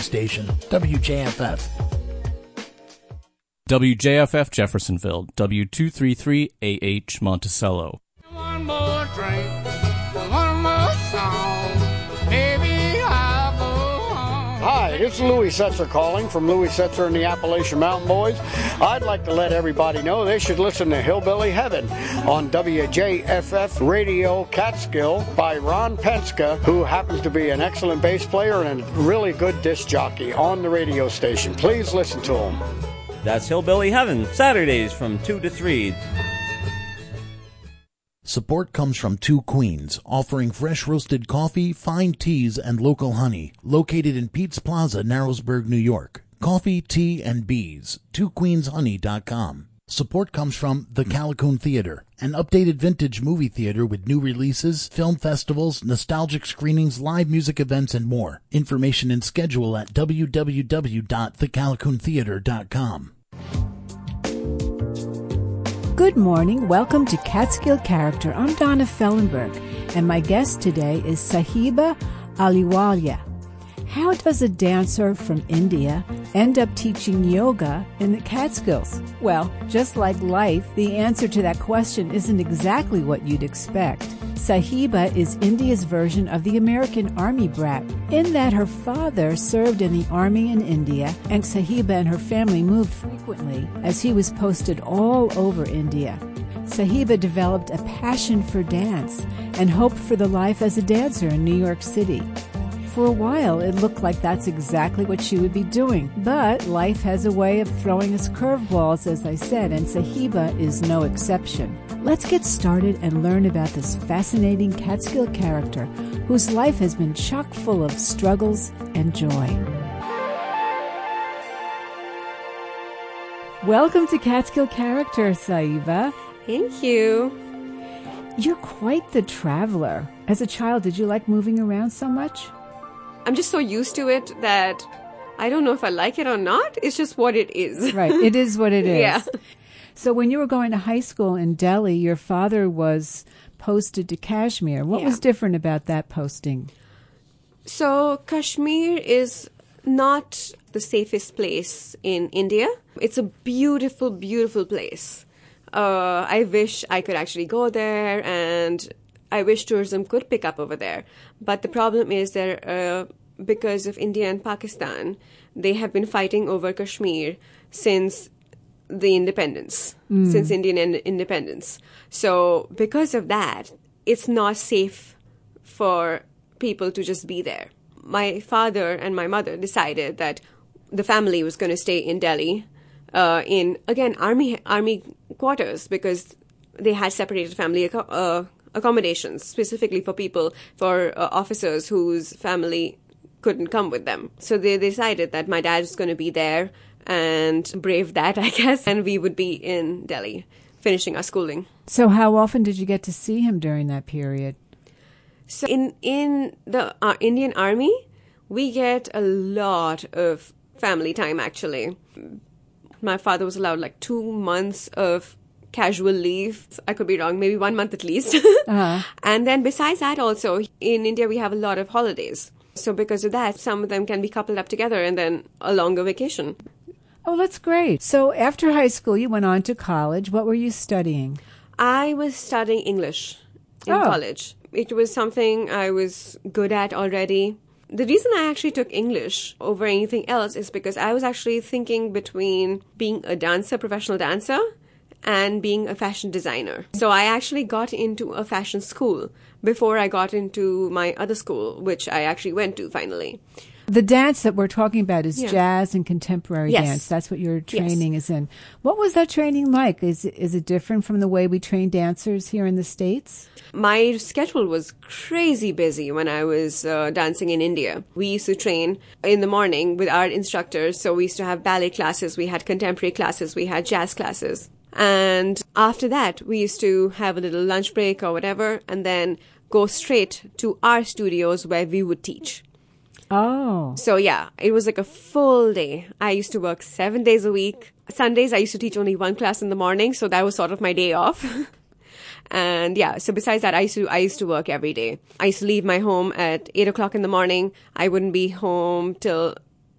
station, WJFF. WJFF Jeffersonville, W233AH Monticello. One more drink, one more song, it's Louis Setzer calling from Louis Setzer and the Appalachian Mountain Boys. I'd like to let everybody know they should listen to Hillbilly Heaven on WJFF Radio Catskill by Ron Penska, who happens to be an excellent bass player and a really good disc jockey on the radio station. Please listen to him. That's Hillbilly Heaven, Saturdays from 2 to 3. Support comes from Two Queens, offering fresh roasted coffee, fine teas, and local honey. Located in Pete's Plaza, Narrowsburg, New York. Coffee, tea, and bees. TwoQueensHoney.com. Support comes from The Callicoon Theater, an updated vintage movie theater with new releases, film festivals, nostalgic screenings, live music events, and more. Information and schedule at www.thecallicoontheater.com. Good morning. Welcome to Catskill Character. I'm Donna Fellenberg, and my guest today is Sahiba Ahluwalia. How does a dancer from India end up teaching yoga in the Catskills? Well, just like life, the answer to that question isn't exactly what you'd expect. Sahiba is India's version of the American Army brat, in that her father served in the Army in India, and Sahiba and her family moved frequently as he was posted all over India. Sahiba developed a passion for dance and hoped for the life as a dancer in New York City. For a while, it looked like that's exactly what she would be doing. But life has a way of throwing us curveballs, as I said, and Sahiba is no exception. Let's get started and learn about this fascinating Catskill character whose life has been chock full of struggles and joy. Welcome to Catskill Character, Sahiba. Thank you. You're quite the traveler. As a child, did you like moving around so much? I'm just so used to it that I don't know if I like it or not. It's just what it is. Right, it is what it is. Yeah. So when you were going to high school in Delhi, your father was posted to Kashmir. What Yeah. was different about that posting? So Kashmir is not the safest place in India. It's a beautiful, beautiful place. Uh, I wish I could actually go there, and I wish tourism could pick up over there. But the problem is there, uh, because of India and Pakistan, they have been fighting over Kashmir since the independence, since Indian in- independence. So because of that, it's not safe for people to just be there. My father and my mother decided that the family was going to stay in Delhi, uh, in again army army quarters because they had separated family uh, accommodations specifically for people for uh, officers whose family couldn't come with them. So they decided that my dad was going to be there and brave that, I guess, and we would be in Delhi finishing our schooling. So how often did you get to see him during that period? So in in the uh, Indian Army, we get a lot of family time. Actually, my father was allowed like two months of casual leave. I could be wrong, maybe one month at least. Uh-huh. And then besides that, also in India we have a lot of holidays. So because of that, some of them can be coupled up together and then a longer vacation. Oh, that's great. So after high school, you went on to college. What were you studying? I was studying English in Oh. college. It was something I was good at already. The reason I actually took English over anything else is because I was actually thinking between being a dancer, professional dancer, and being a fashion designer. So I actually got into a fashion school before I got into my other school, which I actually went to finally. The dance that we're talking about is Yeah. jazz and contemporary Yes. dance. That's what your training is in. What was that training like? Is it, is it different from the way we train dancers here in the States? My schedule was crazy busy when I was uh, dancing in India. We used to train in the morning with our instructors. So we used to have ballet classes, we had contemporary classes, we had jazz classes. And after that, we used to have a little lunch break or whatever, and then go straight to our studios where we would teach. Oh, So yeah, it was like a full day. I used to work seven days a week. Sundays, I used to teach only one class in the morning, so that was sort of my day off. and yeah, so besides that, I used to I used to work every day. I used to leave my home at eight o'clock in the morning. I wouldn't be home till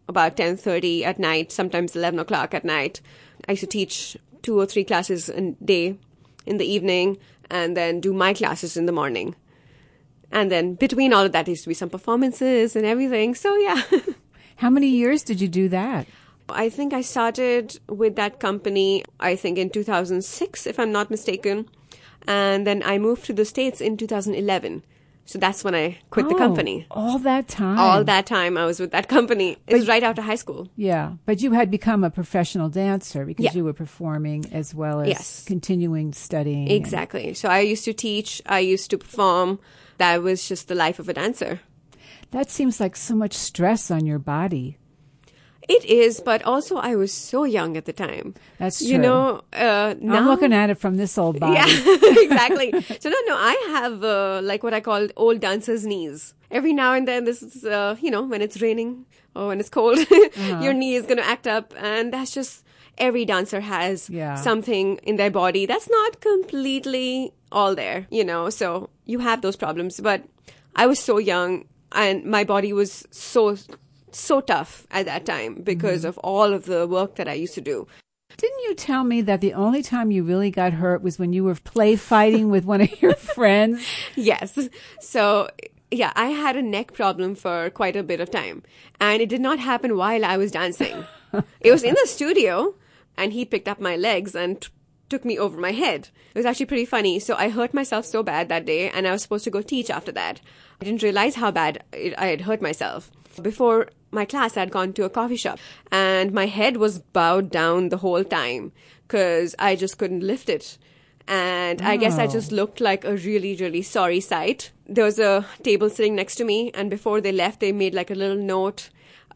about 10.30 at night, sometimes 11 o'clock at night. I used to teach two or three classes a day in the evening and then do my classes in the morning. And then between all of that, there used to be some performances and everything. So yeah. How many years did you do that? I think I started with that company, I think in 2006, if I'm not mistaken. And then I moved to the States in 2011. So that's when I quit the Oh, company. All that time. All that time I was with that company. It was right after high school. Yeah, but you had become a professional dancer because Yeah. you were performing as well as Yes. continuing studying. and- Exactly. So I used to teach, I used to perform. That was just the life of a dancer. That seems like so much stress on your body. It is, but also I was so young at the time. That's true. You know, uh, now I'm looking at it from this old body. Yeah, exactly. So no, no, I have uh, like what I call old dancer's knees. Every now and then, this is uh, you know when it's raining or when it's cold, Uh-huh. your knee is going to act up, and that's just every dancer has Yeah. something in their body that's not completely all there. You know, so you have those problems. But I was so young, and my body was so so tough at that time because Mm-hmm. of all of the work that I used to do. Didn't you tell me that the only time you really got hurt was when you were play fighting with one of your friends? Yes. So, yeah, I had a neck problem for quite a bit of time. And it did not happen while I was dancing. it was in the studio, and he picked up my legs and t- took me over my head. It was actually pretty funny. So, I hurt myself so bad that day, and I was supposed to go teach after that. I didn't realize how bad it, I had hurt myself. Before my class, I had gone to a coffee shop, and my head was bowed down the whole time because I just couldn't lift it. And I guess I Oh. just looked like a really, really sorry sight. There was a table sitting next to me, and before they left, they made like a little note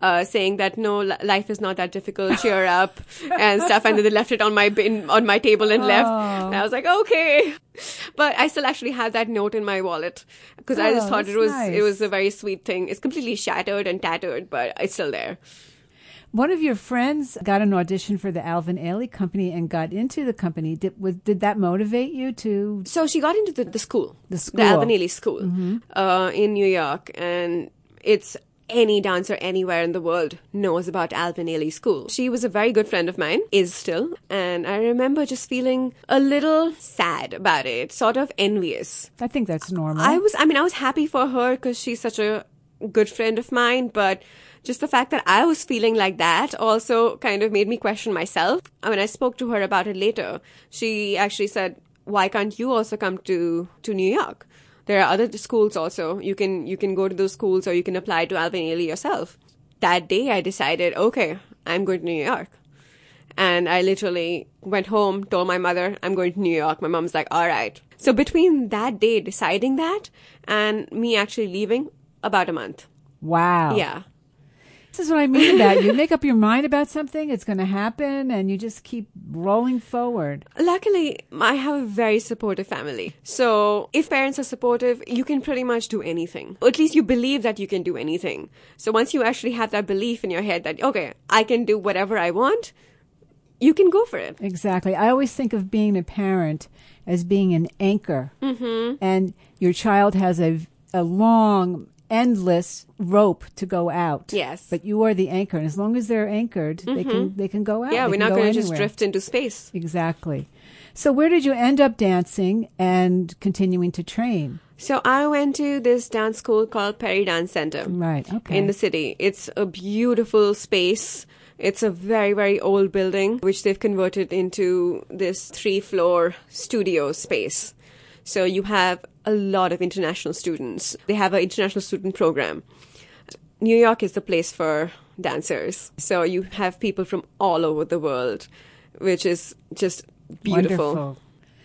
uh, saying that no, life is not that difficult, cheer up, and stuff. And then they left it on my bin, on my table and left. Oh. And I was like, okay, but I still actually have that note in my wallet because I just Oh, thought it was nice. it was a very sweet thing. It's completely shattered and tattered, but it's still there. One of your friends got an audition for the Alvin Ailey Company and got into the company. Did was did that motivate you to? So she got into the, the school, The the school. Mm-hmm. Alvin Ailey School, uh, in New York, and it's any dancer anywhere in the world knows about Alvin Ailey School. She was a very good friend of mine, is still, and I remember just feeling a little sad about it, sort of envious. I think that's normal. I was, I mean, I was happy for her because she's such a good friend of mine, but just the fact that I was feeling like that also kind of made me question myself. I mean, I spoke to her about it later. She actually said, why can't you also come to, to New York? There are other schools also. You can, you can go to those schools or you can apply to Alvin Ailey yourself. That day I decided, okay, I'm going to New York. And I literally went home, told my mother, I'm going to New York. My mom's like, all right. So between that day deciding that and me actually leaving, about a month. wow. Yeah. This is what I mean about you make up your mind about something, it's going to happen, and you just keep rolling forward. Luckily, I have a very supportive family. So if parents are supportive, you can pretty much do anything. Or at least you believe that you can do anything. So once you actually have that belief in your head that, okay, I can do whatever I want, you can go for it. Exactly. I always think of being a parent as being an anchor, mm-hmm. and your child has a a long, endless rope to go out. Yes. but you are the anchor, and as long as they're anchored, they can mm-hmm. they can go out. Yeah, They we're not going to just drift into space. Exactly. So, where did you end up dancing and continuing to train? So I went to this dance school called Peridance Center. Right. Okay. in the city. It's a beautiful space. It's a very, very old building, which they've converted into this three floor studio space. So you have a lot of international students. They have an international student program. New York is the place for dancers. So you have people from all over the world, which is just beautiful. Wonderful.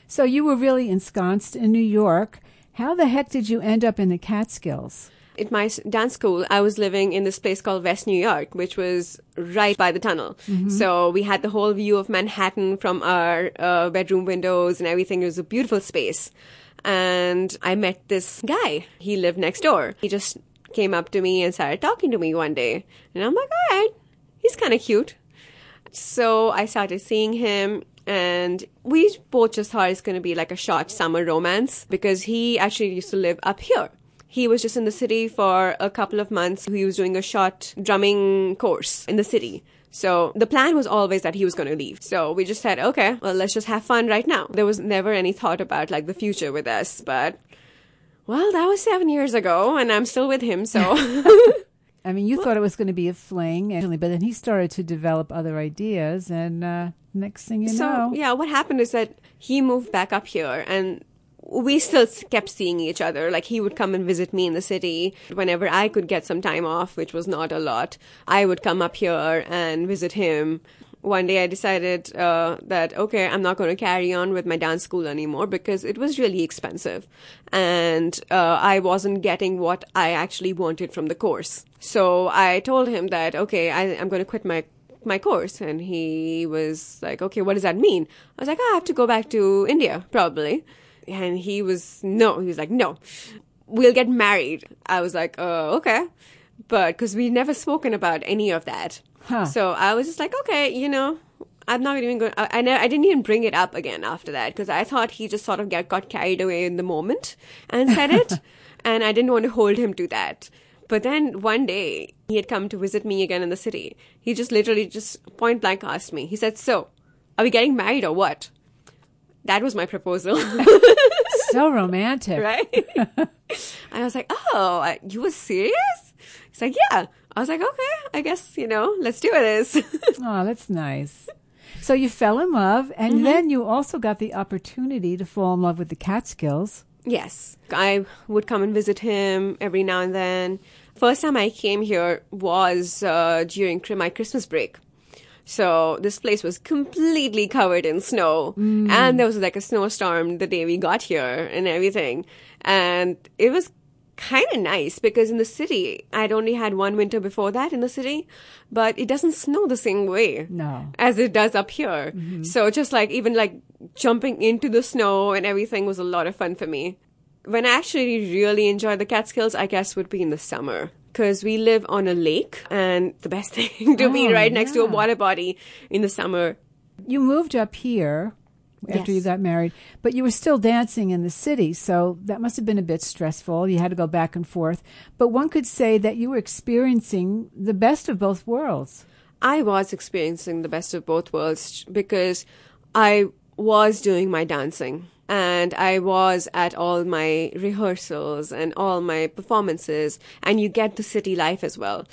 So you were really ensconced in New York. How the heck did you end up in the Catskills? At my dance school, I was living in this place called West New York, which was right by the tunnel. So we had the whole view of Manhattan from our uh, bedroom windows and everything. It was a beautiful space. And I met this guy. He lived next door. He just came up to me and started talking to me one day. And I'm like, all right, he's kind of cute. So I started seeing him and we both just thought it's going to be like a short summer romance because he actually used to live up here. He was just in the city for a couple of months. He was doing a short drumming course in the city. So the plan was always that he was going to leave. So we just said, okay, well, let's just have fun right now. There was never any thought about like the future with us, but well, that was seven years ago and I'm still with him. So I mean, you thought it was going to be a fling, actually, but then he started to develop other ideas, and uh, next thing you so know, yeah, what happened is that he moved back up here and we still kept seeing each other. Like he would come and visit me in the city whenever I could get some time off, which was not a lot. I would come up here and visit him. One day I decided uh, that okay, I'm not going to carry on with my dance school anymore because it was really expensive, and uh, I wasn't getting what I actually wanted from the course. So I told him that okay, I, I'm going to quit my my course and he was like okay what does that mean i was like oh, i have to go back to india probably and he was no he was like no we'll get married i was like oh okay but because we never spoken about any of that Huh. so i was just like okay you know i'm not even going i, I, ne- I didn't even bring it up again after that because i thought he just sort of get, got carried away in the moment and said it and i didn't want to hold him to that but then one day he had come to visit me again in the city. He just literally just point blank asked me. He said, "So, are we getting married or what?" That was my proposal, so romantic. right? and I was like, "Oh, you were serious?" He's like, "Yeah." I was like, "Okay, I guess you know, let's do this." Oh, that's nice. So you fell in love, and Mm-hmm. then you also got the opportunity to fall in love with the Catskills. Yes. I would come and visit him every now and then. First time I came here was uh, during my Christmas break. So this place was completely covered in snow. Mm. And there was like a snowstorm the day we got here and everything. And it was kind of nice because in the city, I'd only had one winter before that in the city, but it doesn't snow the same way No. as it does up here. Mm-hmm. So just like even like jumping into the snow and everything was a lot of fun for me. When I actually really enjoy the Catskills, I guess would be in the summer because we live on a lake and the best thing to be Oh, right next to a water body in the summer. You moved up here after you got married, but you were still dancing in the city, so that must have been a bit stressful. You had to go back and forth. But one could say that you were experiencing the best of both worlds. I was experiencing the best of both worlds because I was doing my dancing and I was at all my rehearsals and all my performances, and you get the city life as well.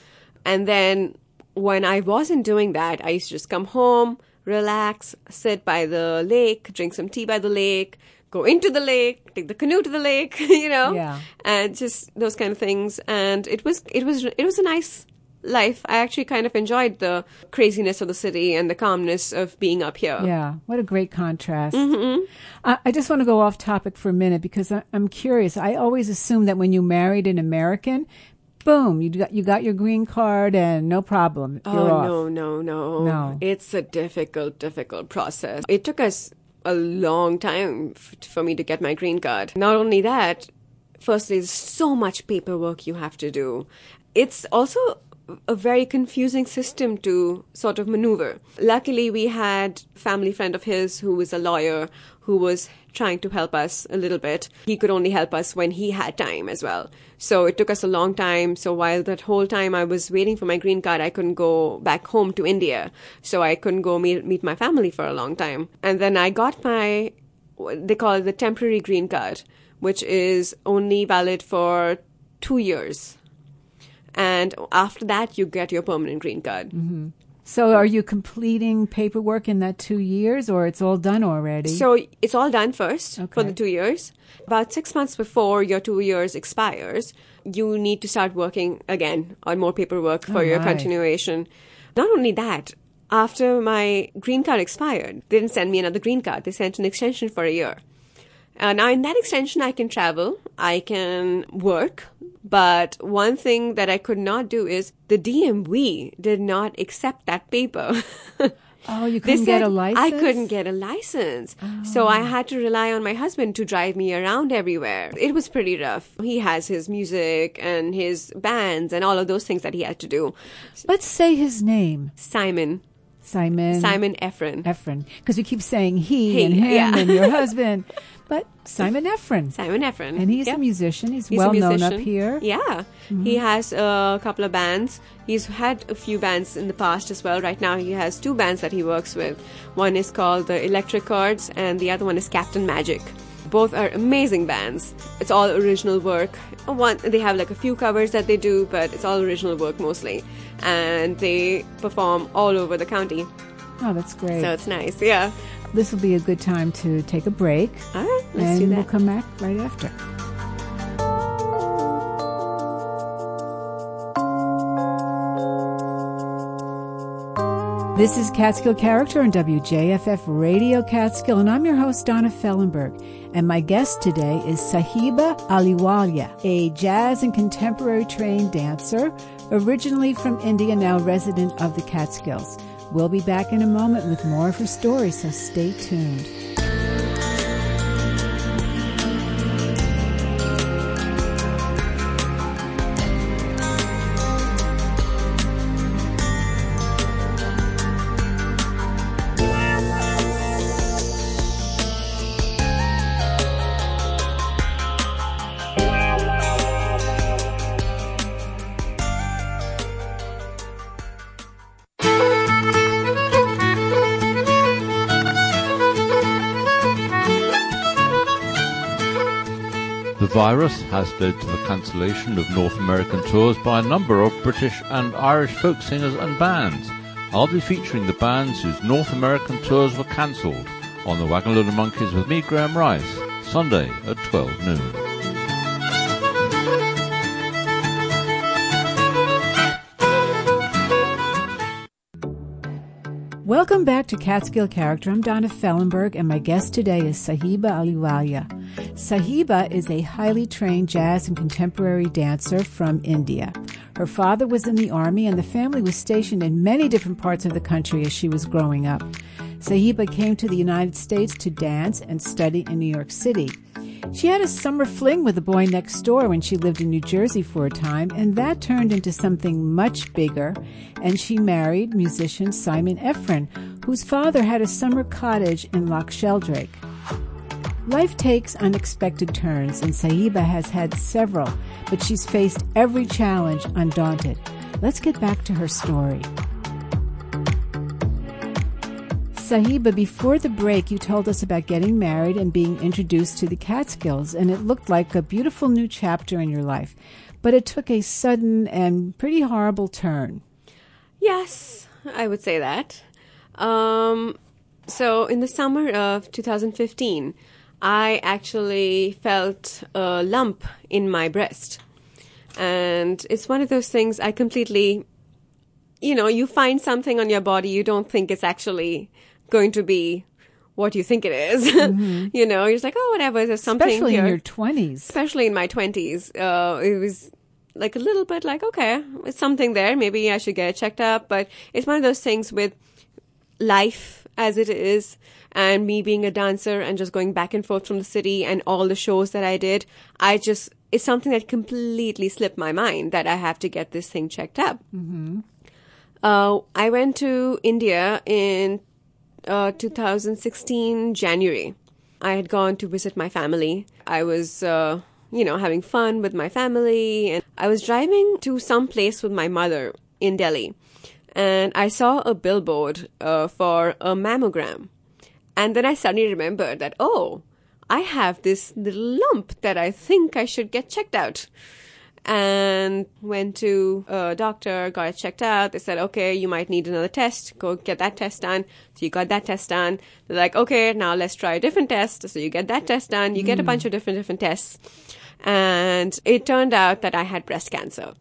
And then when I wasn't doing that, I used to just come home, relax, sit by the lake, drink some tea by the lake, go into the lake, take the canoe to the lake, you know, Yeah. and just those kind of things. And it was it was it was a nice life. I actually kind of enjoyed the craziness of the city and the calmness of being up here. Yeah, what a great contrast. I, I just want to go off topic for a minute because I, I'm curious. I always assumed that when you married an American, boom, you got you got your green card and no problem, oh, you're oh off. no, no, no, No. It's a difficult, difficult process. It took us a long time f- for me to get my green card. Not only that, firstly, there's so much paperwork you have to do. It's also a very confusing system to sort of maneuver. Luckily, we had a family friend of his who was a lawyer who was trying to help us a little bit. He could only help us when he had time as well. So it took us a long time. So while that whole time I was waiting for my green card, I couldn't go back home to India. So I couldn't go meet, meet my family for a long time. And then I got my, they call it the temporary green card, which is only valid for two years. And after that, you get your permanent green card. Mm-hmm. So are you completing paperwork in that two years, or it's all done already? So it's all done first for the two years. About six months before your two years expires, you need to start working again on more paperwork for Oh, your right. continuation. Not only that, after my green card expired, they didn't send me another green card. They sent an extension for a year. Uh, now, in that extension, I can travel, I can work, but one thing that I could not do is the DMV did not accept that paper. oh, you couldn't get a license. Oh. I couldn't get a license. So I had to rely on my husband to drive me around everywhere. It was pretty rough. He has his music and his bands and all of those things that he had to do. Let's say his name, Simon, Simon. Simon Efren. Efren, because you keep saying he, He, and him yeah. and your husband. But Simon Efren. Simon Efren. And he's Yep. a musician. He's, He's well musician. known up here. Yeah. Mm-hmm. He has a couple of bands. He's had a few bands in the past as well. Right now, he has two bands that he works with. One is called the Electric Cards, and the other one is Captain Magic. Both are amazing bands. It's all original work. One, they have like a few covers that they do, but it's all original work mostly. And they perform all over the county. Oh, that's great. So it's nice. Yeah. This will be a good time to take a break. All right, let's and do we'll come back right after. This is Catskill Character on WJFF Radio Catskill, and I'm your host, Donna Fellenberg. And my guest today is Sahiba Ahluwalia, a jazz and contemporary trained dancer, originally from India, now resident of the Catskills. We'll be back in a moment with more of her story, so stay tuned. Virus has led to the cancellation of North American tours by a number of British and Irish folk singers and bands. I'll be featuring the bands whose North American tours were cancelled on the Wagon Load of Monkeys with me, Graham Rice, Sunday at 12 noon. Welcome back to Catskill Character. I'm Donna Fellenberg, and my guest today is Sahiba Ahluwalia. Sahiba is a highly trained jazz and contemporary dancer from India. Her father was in the army, and the family was stationed in many different parts of the country as she was growing up. Sahiba came to the United States to dance and study in New York City. She had a summer fling with a boy next door when she lived in New Jersey for a time, and that turned into something much bigger, and she married musician Simon Efren, whose father had a summer cottage in Loch Sheldrake. Life takes unexpected turns, and Sahiba has had several, but she's faced every challenge undaunted. Let's get back to her story. Sahiba, before the break, you told us about getting married and being introduced to the Catskills, and it looked like a beautiful new chapter in your life. But it took a sudden and pretty horrible turn. Yes, I would say that. Um, so, in the summer of 2015, I actually felt a lump in my breast. And it's one of those things I completely, you know, you find something on your body you don't think it's actually going to be what you think it is. you know, you're just like, oh, whatever, there's something Especially here in your 20s. especially in my 20s uh, it was like a little bit like okay it's something there maybe i should get it checked up but it's one of those things with life as it is and me being a dancer and just going back and forth from the city and all the shows that i did i just it's something that completely slipped my mind that i have to get this thing checked up uh, i went to india in uh, 2016 January. I had gone to visit my family. I was, uh, you know, having fun with my family, and I was driving to some place with my mother in Delhi, and I saw a billboard uh, for a mammogram, and then I suddenly remembered that oh, I have this little lump that I think I should get checked out and went to a doctor, got it checked out. They said, okay, you might need another test. Go get that test done. So you got that test done. They're like, okay, now let's try a different test. So you get that test done. You get a hmm. bunch of different, different tests. And it turned out that I had breast cancer.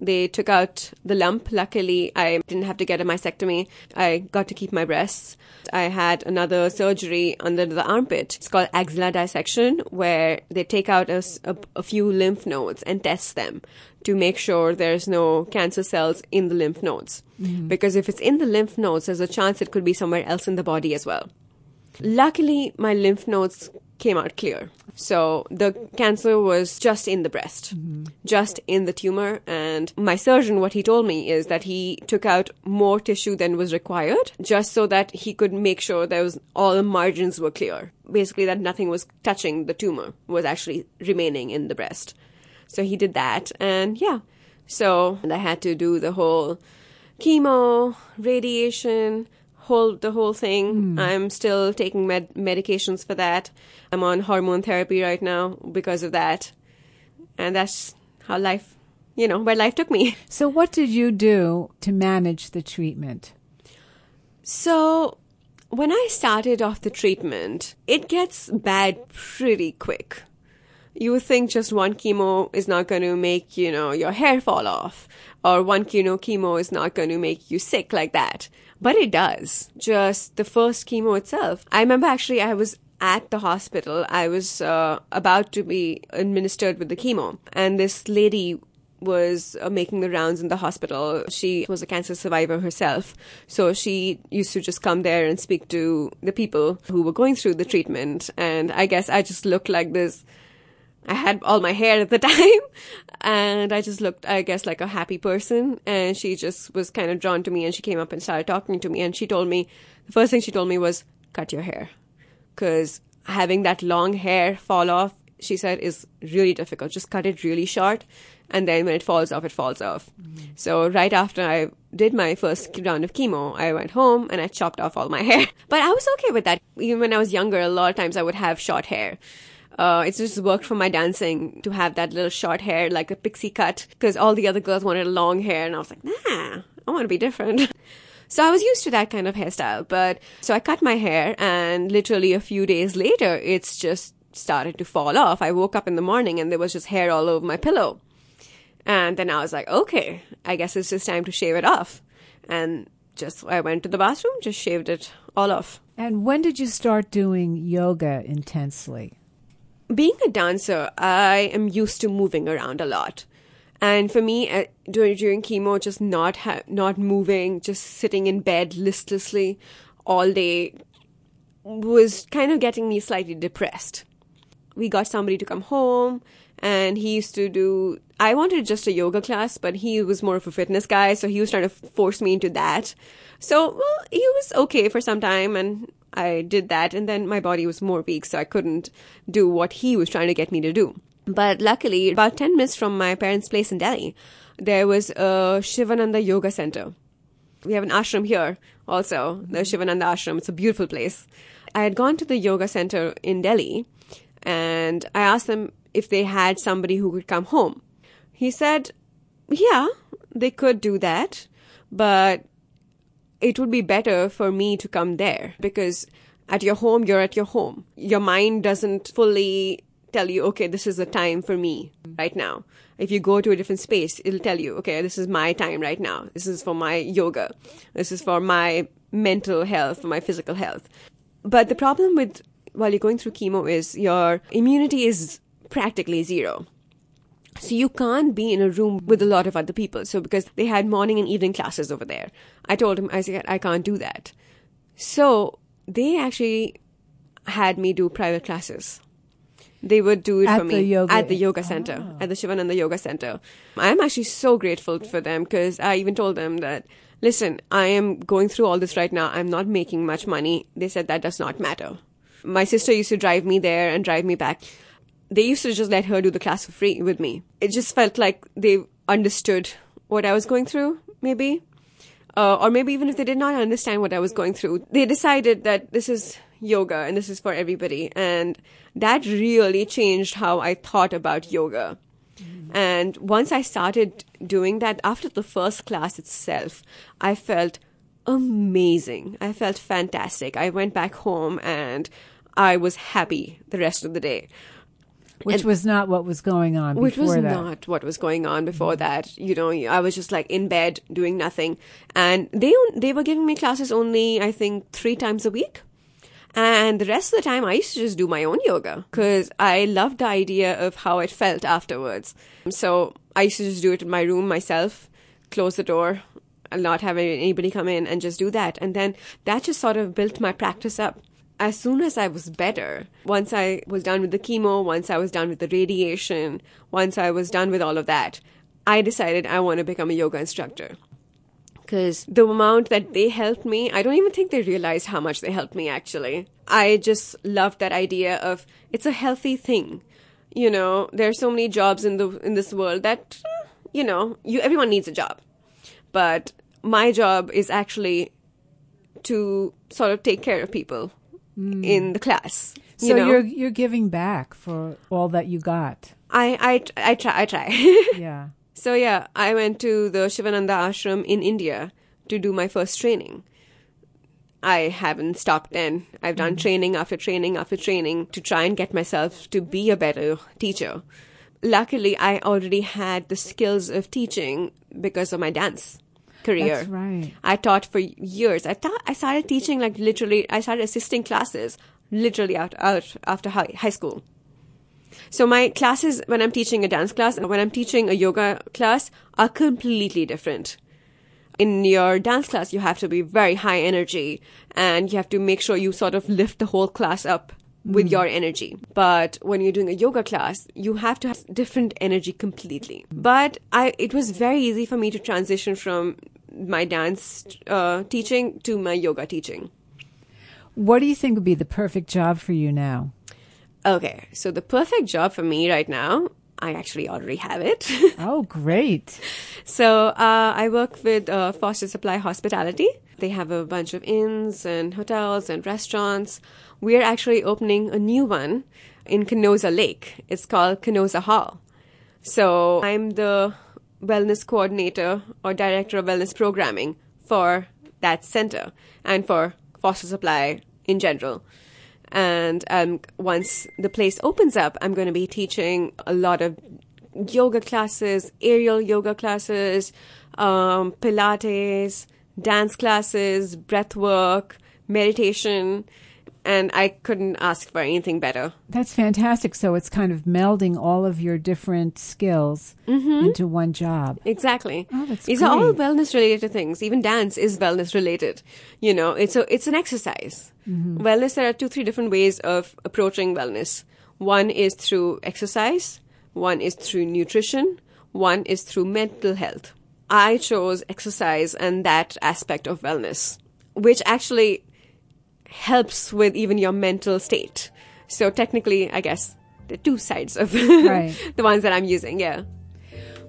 They took out the lump. Luckily, I didn't have to get a mastectomy. I got to keep my breasts. I had another surgery under the armpit. It's called axilla dissection, where they take out a few lymph nodes and test them to make sure there's no cancer cells in the lymph nodes. Mm-hmm. Because if it's in the lymph nodes, there's a chance it could be somewhere else in the body as well. Luckily, my lymph nodes came out clear. So the cancer was just in the breast, mm-hmm. just in the tumor. And my surgeon, what he told me is that he took out more tissue than was required, just so that he could make sure there was all the margins were clear. Basically, that nothing was touching the tumor, was actually remaining in the breast. So he did that, and yeah. So I had to do the whole chemo, radiation, whole the whole thing. Hmm. I'm still taking med- medications for that. I'm on hormone therapy right now because of that, and that's how life, you know, where life took me. So, what did you do to manage the treatment? So when I started off the treatment, it gets bad pretty quick. You think just one chemo is not going to make, you know, your hair fall off, or one chemo chemo is not going to make you sick like that. But it does. Just the first chemo itself. I remember actually I was at the hospital. I was uh, about to be administered with the chemo, and this lady was uh, making the rounds in the hospital. She was a cancer survivor herself. So she used to just come there and speak to the people who were going through the treatment. And I guess I just looked like this. I had all my hair at the time and I just looked, I guess, like a happy person. And she just was kind of drawn to me and she came up and started talking to me. And she told me, the first thing she told me was, cut your hair. Cause having that long hair fall off, she said, is really difficult. Just cut it really short and then when it falls off, it falls off. Mm-hmm. So right after I did my first round of chemo, I went home and I chopped off all my hair. But I was okay with that. Even when I was younger, a lot of times I would have short hair. Uh, it just worked for my dancing to have that little short hair, like a pixie cut, because all the other girls wanted long hair, and I was like, nah, I want to be different. So I was used to that kind of hairstyle, but so I cut my hair, and literally a few days later, it's just started to fall off. I woke up in the morning and there was just hair all over my pillow. And then I was like, okay, I guess it's just time to shave it off. And just, I went to the bathroom, just shaved it all off. And when did you start doing yoga intensely? Being a dancer, I am used to moving around a lot. And for me, uh, during, during chemo, just not ha- not moving, just sitting in bed listlessly all day was kind of getting me slightly depressed. We got somebody to come home, and he used to do. I wanted just a yoga class, but he was more of a fitness guy, so he was trying to force me into that. So, well, he was okay for some time, and I did that, and then my body was more weak, so I couldn't do what he was trying to get me to do. But luckily, about 10 minutes from my parents' place in Delhi, there was a Shivananda Yoga Center. We have an ashram here also, the mm-hmm. Shivananda Ashram. It's a beautiful place. I had gone to the yoga center in Delhi and I asked them if they had somebody who could come home. He said, yeah, they could do that, but it would be better for me to come there because at your home, you're at your home. Your mind doesn't fully tell you, okay, this is the time for me right now. If you go to a different space, it'll tell you, okay, this is my time right now. This is for my yoga. This is for my mental health, for my physical health. But the problem with while you're going through chemo is your immunity is practically zero. So you can't be in a room with a lot of other people. So because they had morning and evening classes over there, I told him I said I can't do that. So they actually had me do private classes. They would do it At for me yoga- at the yoga center, ah. at the Shivananda Yoga Center. I'm actually so grateful for them because I even told them that, listen, I am going through all this right now. I'm not making much money. They said that does not matter. My sister used to drive me there and drive me back. They used to just let her do the class for free with me. It just felt like they understood what I was going through, maybe. Uh, or maybe even if they did not understand what I was going through, they decided that this is yoga and this is for everybody. And that really changed how I thought about yoga. And once I started doing that, after the first class itself, I felt amazing. I felt fantastic. I went back home and I was happy the rest of the day Which And- was not what was going on which was that. not what was going on before that. You know, I was just like in bed doing nothing, and they they were giving me classes only I think three times a week, and the rest of the time I used to just do my own yoga because I loved the idea of how it felt afterwards. So I used to just do it in my room myself, close the door, and not have anybody come in and just do that, and then that just sort of built my practice up. As soon as I was better, once I was done with the chemo, once I was done with the radiation, once I was done with all of that, I decided I want to become a yoga instructor. Because the amount that they helped me, I don't even think they realized how much they helped me actually. I just loved that idea of it's a healthy thing. You know, there are so many jobs in the in this world that you know, you everyone needs a job. But my job is actually to sort of take care of people in mm. the class. So you know? you're you're giving back for all that you got. I I I try I try. Yeah. so yeah, I went to the Shivananda ashram in India to do my first training. I haven't stopped then. I've done mm. training after training after training to try and get myself to be a better teacher. Luckily, I already had the skills of teaching because of my dance career. That's right. I taught for years. I taught, I started teaching like literally. I started assisting classes literally out, out after high, high school. So my classes, when I'm teaching a dance class and when I'm teaching a yoga class, are completely different. In your dance class, you have to be very high energy and you have to make sure you sort of lift the whole class up with mm. your energy. But when you're doing a yoga class, you have to have different energy completely. But I, it was very easy for me to transition from my dance uh, teaching to my yoga teaching. What do you think would be the perfect job for you now? Okay, so the perfect job for me right now, I actually already have it. Oh, great. so uh, I work with uh, Foster Supply Hospitality. They have a bunch of inns and hotels and restaurants. We're actually opening a new one in Kenoza Lake. It's called Kenoza Hall. So I'm the wellness coordinator or director of wellness programming for that center and for Foster Supply in general. And um, once the place opens up, I'm going to be teaching a lot of yoga classes, aerial yoga classes, um, Pilates, dance classes, breath work, meditation. And I couldn't ask for anything better. That's fantastic. So it's kind of melding all of your different skills into one job. Exactly. Oh, that's These are all wellness related things. Even dance is wellness related. You know, it's a it's an exercise. Mm-hmm. Wellness. There are two three different ways of approaching wellness. One is through exercise. One is through nutrition. One is through mental health. I chose exercise and that aspect of wellness, which actually helps with even your mental state. So technically, I guess the two sides of Right. the ones that I'm using. Yeah.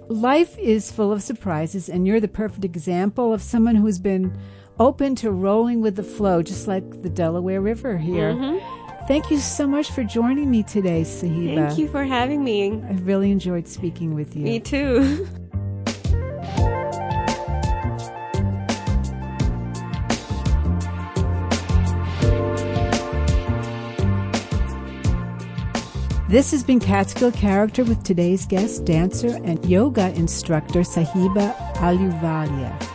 Life is full of surprises, and you're the perfect example of someone who's been open to rolling with the flow, just like the Delaware River here. Mm-hmm. Thank you so much for joining me today, Sahiba. Thank you for having me. I really enjoyed speaking with you. Me too. This has been Catskill Character with today's guest, dancer and yoga instructor Sahiba Ahluwalia.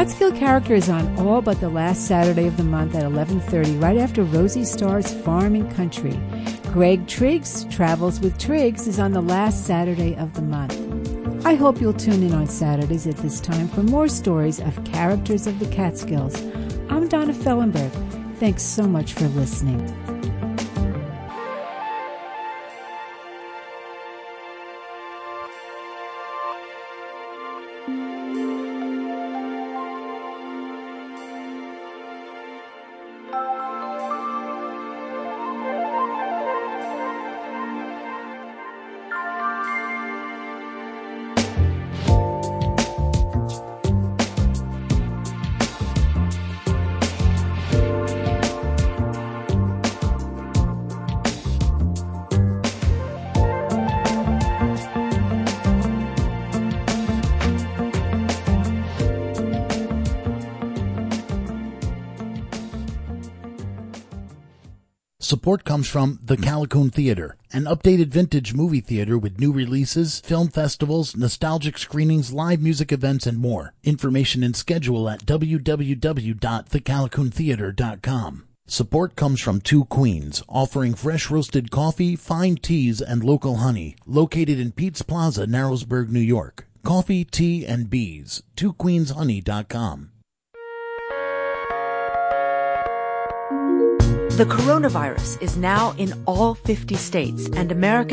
Catskill Character is on all but the last Saturday of the month at 11:30, right after Rosie Starr's Farming Country. Greg Triggs Travels with Triggs is on the last Saturday of the month. I hope you'll tune in on Saturdays at this time for more stories of characters of the Catskills. I'm Donna Fellenberg. Thanks so much for listening. Support comes from the mm. Callicoon Theater, an updated vintage movie theater with new releases, film festivals, nostalgic screenings, live music events, and more. Information and schedule at www.thecallicoontheater.com. Support comes from Two Queens, offering fresh roasted coffee, fine teas, and local honey, located in Pete's Plaza, Narrowsburg, New York. Coffee, tea, and bees. TwoQueensHoney.com. The coronavirus is now in all 50 states, and American